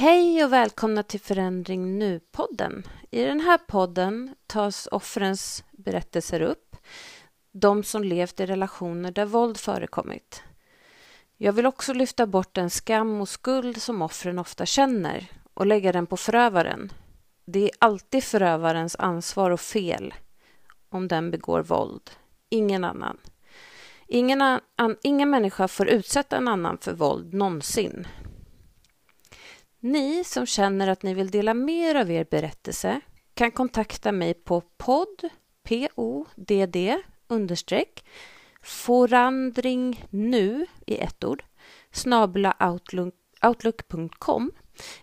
Hej och välkomna till Förändring Nu-podden. I den här podden tas offrens berättelser upp, de som levt i relationer där våld förekommit. Jag vill också lyfta bort den skam och skuld som offren ofta känner och lägga den på förövaren. Det är alltid förövarens ansvar och fel om den begår våld, ingen annan. Ingen, an, ingen människa får utsätta en annan för våld någonsin. Ni som känner att ni vill dela mer av er berättelse kan kontakta mig på podd, p-o-d-d, understreck, forandring nu i ett ord, snabla outlook.com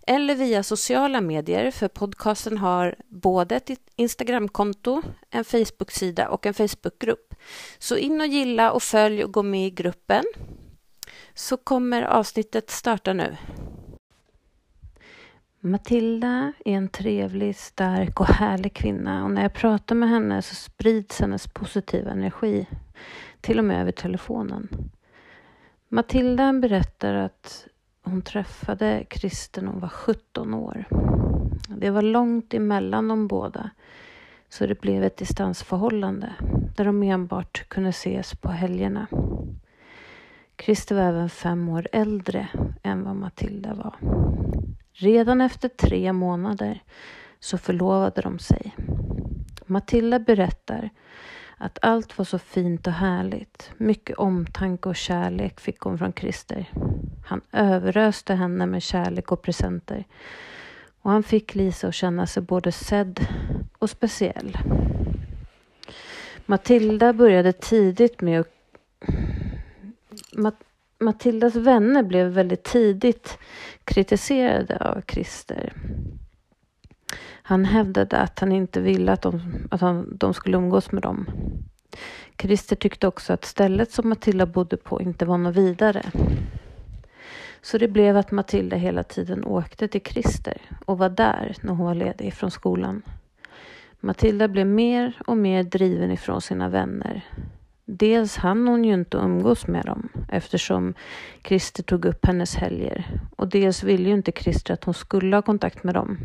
eller via sociala medier för podcasten har både ett Instagramkonto, en Facebooksida och en Facebookgrupp. Så in och gilla och följ och gå med i gruppen så kommer avsnittet starta nu. Matilda är en trevlig, stark och härlig kvinna och när jag pratar med henne så sprids hennes positiva energi, till och med över telefonen. Matilda berättar att hon träffade Christer när hon var 17 år. Det var långt emellan de båda, så det blev ett distansförhållande där de enbart kunde ses på helgerna. Christer var även fem år äldre än vad Matilda var. Redan efter tre månader så förlovade de sig. Matilda berättar att allt var så fint och härligt. Mycket omtanke och kärlek fick hon från Christer. Han överöste henne med kärlek och presenter. Och han fick Lisa att känna sig både sedd och speciell. Matilda började tidigt med att Matildas vänner blev väldigt tidigt kritiserade av Christer. Han hävdade att han inte ville att de, att han, de skulle umgås med dem. Christer tyckte också att stället som Matilda bodde på inte var något vidare. Så det blev att Matilda hela tiden åkte till Christer och var där när hon var ledig från skolan. Matilda blev mer och mer driven ifrån sina vänner Dels hann hon ju inte umgås med dem eftersom Christer tog upp hennes helger och dels ville ju inte Christer att hon skulle ha kontakt med dem.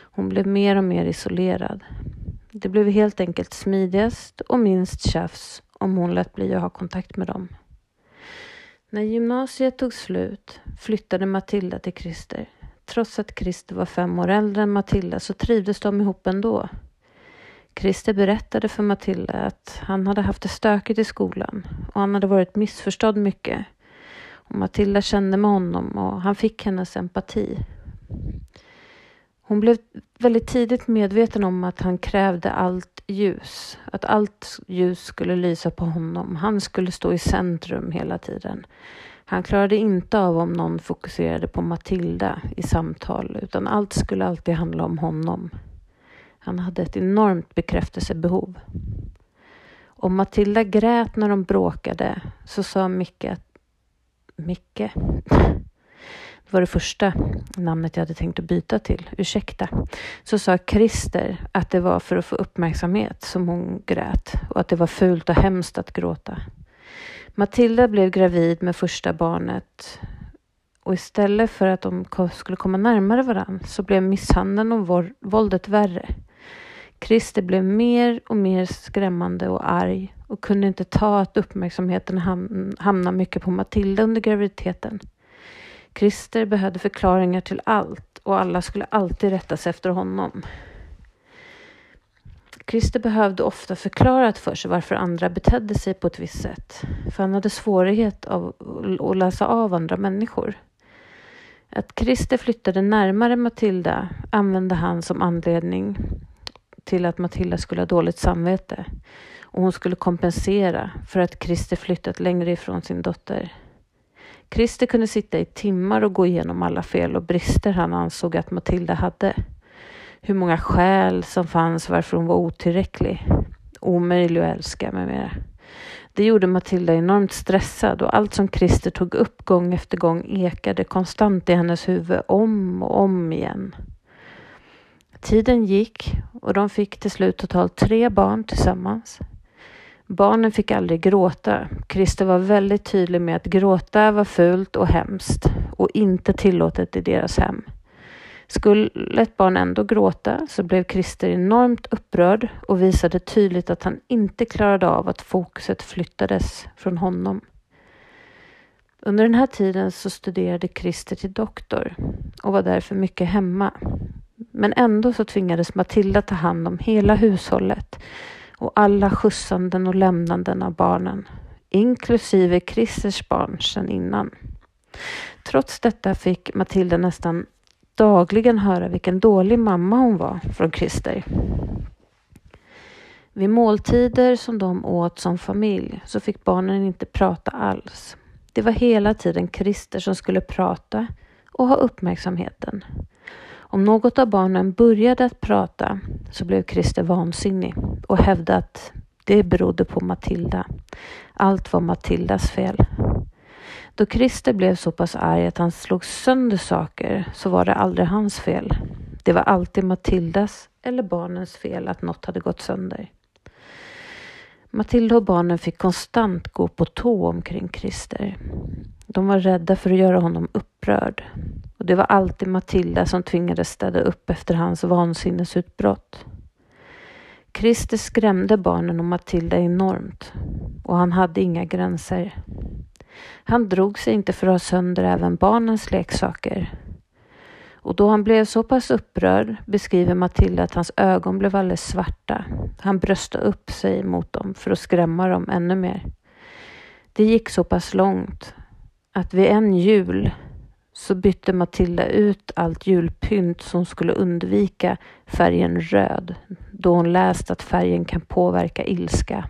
Hon blev mer och mer isolerad. Det blev helt enkelt smidigast och minst tjafs om hon lät bli att ha kontakt med dem. När gymnasiet tog slut flyttade Matilda till Christer. Trots att Christer var fem år äldre än Matilda så trivdes de ihop ändå. Christer berättade för Matilda att han hade haft det stökigt i skolan och han hade varit missförstådd mycket. Och Matilda kände med honom och han fick hennes empati. Hon blev väldigt tidigt medveten om att han krävde allt ljus. Att allt ljus skulle lysa på honom. Han skulle stå i centrum hela tiden. Han klarade inte av om någon fokuserade på Matilda i samtal utan allt skulle alltid handla om honom. Han hade ett enormt bekräftelsebehov. Om Matilda grät när de bråkade så sa Micke att Micke, det var det första namnet jag hade tänkt att byta till, ursäkta, så sa Christer att det var för att få uppmärksamhet som hon grät och att det var fult och hemskt att gråta. Matilda blev gravid med första barnet och istället för att de skulle komma närmare varandra så blev misshandeln och våldet värre. Christer blev mer och mer skrämmande och arg och kunde inte ta att uppmärksamheten hamnade mycket på Matilda under graviditeten. Christer behövde förklaringar till allt och alla skulle alltid rätta sig efter honom. Christer behövde ofta förklarat för sig varför andra betedde sig på ett visst sätt. För han hade svårighet av att läsa av andra människor. Att Christer flyttade närmare Matilda använde han som anledning till att Matilda skulle ha dåligt samvete och hon skulle kompensera för att Christer flyttat längre ifrån sin dotter. Christer kunde sitta i timmar och gå igenom alla fel och brister han ansåg att Matilda hade. Hur många skäl som fanns varför hon var otillräcklig, omöjlig att älska med mera. Det gjorde Matilda enormt stressad och allt som Christer tog upp gång efter gång ekade konstant i hennes huvud om och om igen. Tiden gick och de fick till slut totalt tre barn tillsammans. Barnen fick aldrig gråta. Christer var väldigt tydlig med att gråta var fult och hemskt och inte tillåtet i deras hem. Skulle ett barn ändå gråta så blev Christer enormt upprörd och visade tydligt att han inte klarade av att fokuset flyttades från honom. Under den här tiden så studerade Christer till doktor och var därför mycket hemma. Men ändå så tvingades Matilda ta hand om hela hushållet och alla skjutsanden och lämnanden av barnen, inklusive Christers barn sedan innan. Trots detta fick Matilda nästan dagligen höra vilken dålig mamma hon var från Christer. Vid måltider som de åt som familj så fick barnen inte prata alls. Det var hela tiden Christer som skulle prata och ha uppmärksamheten. Om något av barnen började att prata så blev Christer vansinnig och hävdade att det berodde på Matilda. Allt var Matildas fel. Då Christer blev så pass arg att han slog sönder saker så var det aldrig hans fel. Det var alltid Matildas eller barnens fel att något hade gått sönder. Matilda och barnen fick konstant gå på tå omkring Christer. De var rädda för att göra honom upprörd. Och det var alltid Matilda som tvingades städa upp efter hans vansinnesutbrott. Christer skrämde barnen och Matilda enormt och han hade inga gränser. Han drog sig inte för att ha sönder även barnens leksaker. Och då han blev så pass upprörd beskriver Matilda att hans ögon blev alldeles svarta. Han bröstade upp sig mot dem för att skrämma dem ännu mer. Det gick så pass långt att vid en jul så bytte Matilda ut allt julpynt som skulle undvika färgen röd då hon läst att färgen kan påverka ilska.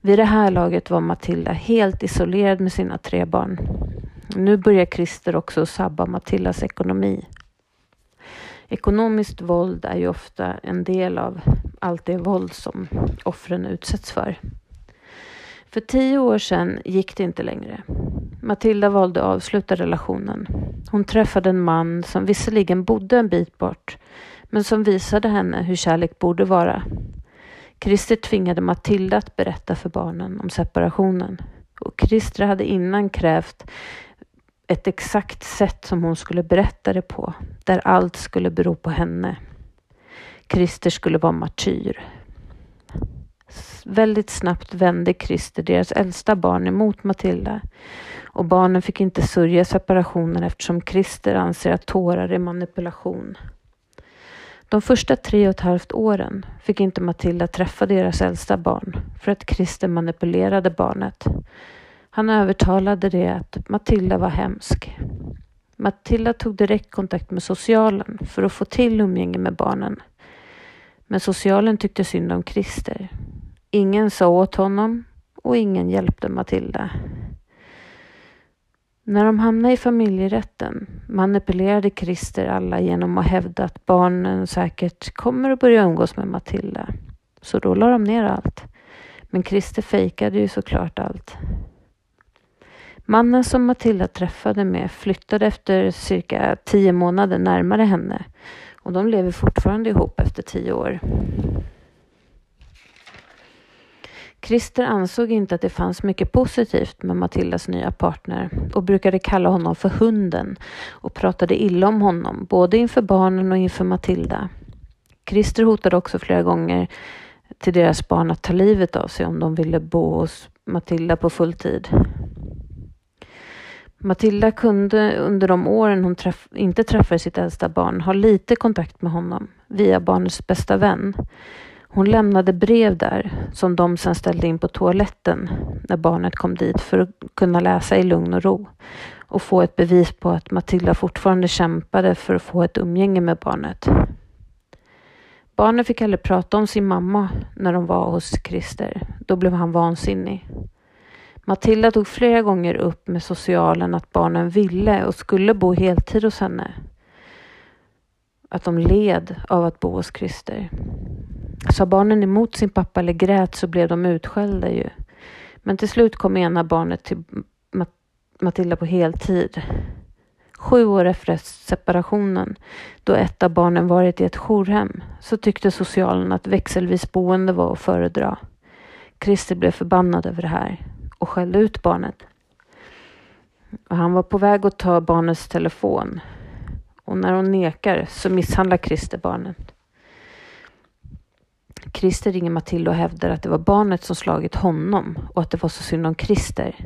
Vid det här laget var Matilda helt isolerad med sina tre barn. Nu börjar Christer också sabba Matildas ekonomi. Ekonomiskt våld är ju ofta en del av allt det våld som offren utsätts för. För tio år sedan gick det inte längre. Matilda valde att avsluta relationen. Hon träffade en man som visserligen bodde en bit bort, men som visade henne hur kärlek borde vara. Christer tvingade Matilda att berätta för barnen om separationen. Och Christer hade innan krävt ett exakt sätt som hon skulle berätta det på, där allt skulle bero på henne. Christer skulle vara martyr. Väldigt snabbt vände Christer deras äldsta barn emot Matilda och barnen fick inte sörja separationen eftersom Christer anser att tårar är manipulation. De första tre och ett halvt åren fick inte Matilda träffa deras äldsta barn för att Christer manipulerade barnet. Han övertalade det att Matilda var hemsk. Matilda tog direkt kontakt med socialen för att få till umgänge med barnen. Men socialen tyckte synd om Christer. Ingen sa åt honom och ingen hjälpte Matilda. När de hamnade i familjerätten manipulerade Christer alla genom att hävda att barnen säkert kommer att börja umgås med Matilda. Så då la de ner allt. Men Christer fejkade ju såklart allt. Mannen som Matilda träffade med flyttade efter cirka tio månader närmare henne och de lever fortfarande ihop efter tio år. Christer ansåg inte att det fanns mycket positivt med Matildas nya partner och brukade kalla honom för hunden och pratade illa om honom, både inför barnen och inför Matilda. Christer hotade också flera gånger till deras barn att ta livet av sig om de ville bo hos Matilda på full tid. Matilda kunde under de åren hon träff inte träffade sitt äldsta barn ha lite kontakt med honom via barnets bästa vän. Hon lämnade brev där som de sedan ställde in på toaletten när barnet kom dit för att kunna läsa i lugn och ro och få ett bevis på att Matilda fortfarande kämpade för att få ett umgänge med barnet. Barnen fick aldrig prata om sin mamma när de var hos Christer. Då blev han vansinnig. Matilda tog flera gånger upp med socialen att barnen ville och skulle bo heltid hos henne. Att de led av att bo hos Christer. Sa barnen emot sin pappa eller grät så blev de utskällda ju. Men till slut kom ena barnet till Matilda på heltid. Sju år efter separationen, då ett av barnen varit i ett jourhem, så tyckte socialen att växelvis boende var att föredra. Christer blev förbannad över det här och skällde ut barnet. Och han var på väg att ta barnets telefon och när hon nekar så misshandlar Christer barnet. Christer ringer Matilda och hävdar att det var barnet som slagit honom och att det var så synd om Christer.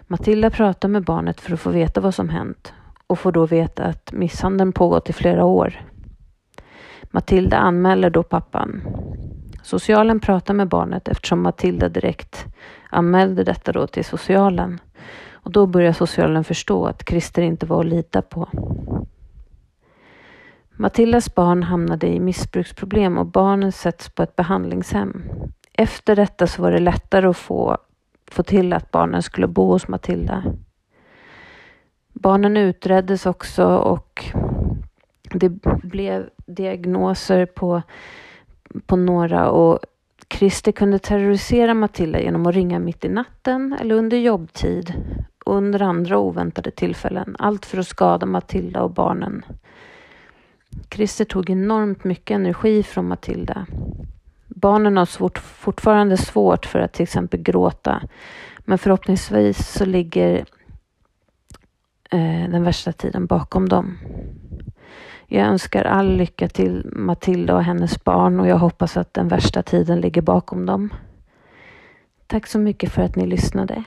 Matilda pratar med barnet för att få veta vad som hänt och får då veta att misshandeln pågått i flera år. Matilda anmäler då pappan. Socialen pratar med barnet eftersom Matilda direkt anmälde detta då till socialen. Och då börjar socialen förstå att Christer inte var att lita på. Matildas barn hamnade i missbruksproblem och barnen sätts på ett behandlingshem. Efter detta så var det lättare att få, få till att barnen skulle bo hos Matilda. Barnen utreddes också och det blev diagnoser på, på några och Christer kunde terrorisera Matilda genom att ringa mitt i natten eller under jobbtid och under andra oväntade tillfällen. Allt för att skada Matilda och barnen. Christer tog enormt mycket energi från Matilda. Barnen har svårt, fortfarande svårt för att till exempel gråta. Men förhoppningsvis så ligger eh, den värsta tiden bakom dem. Jag önskar all lycka till Matilda och hennes barn och jag hoppas att den värsta tiden ligger bakom dem. Tack så mycket för att ni lyssnade.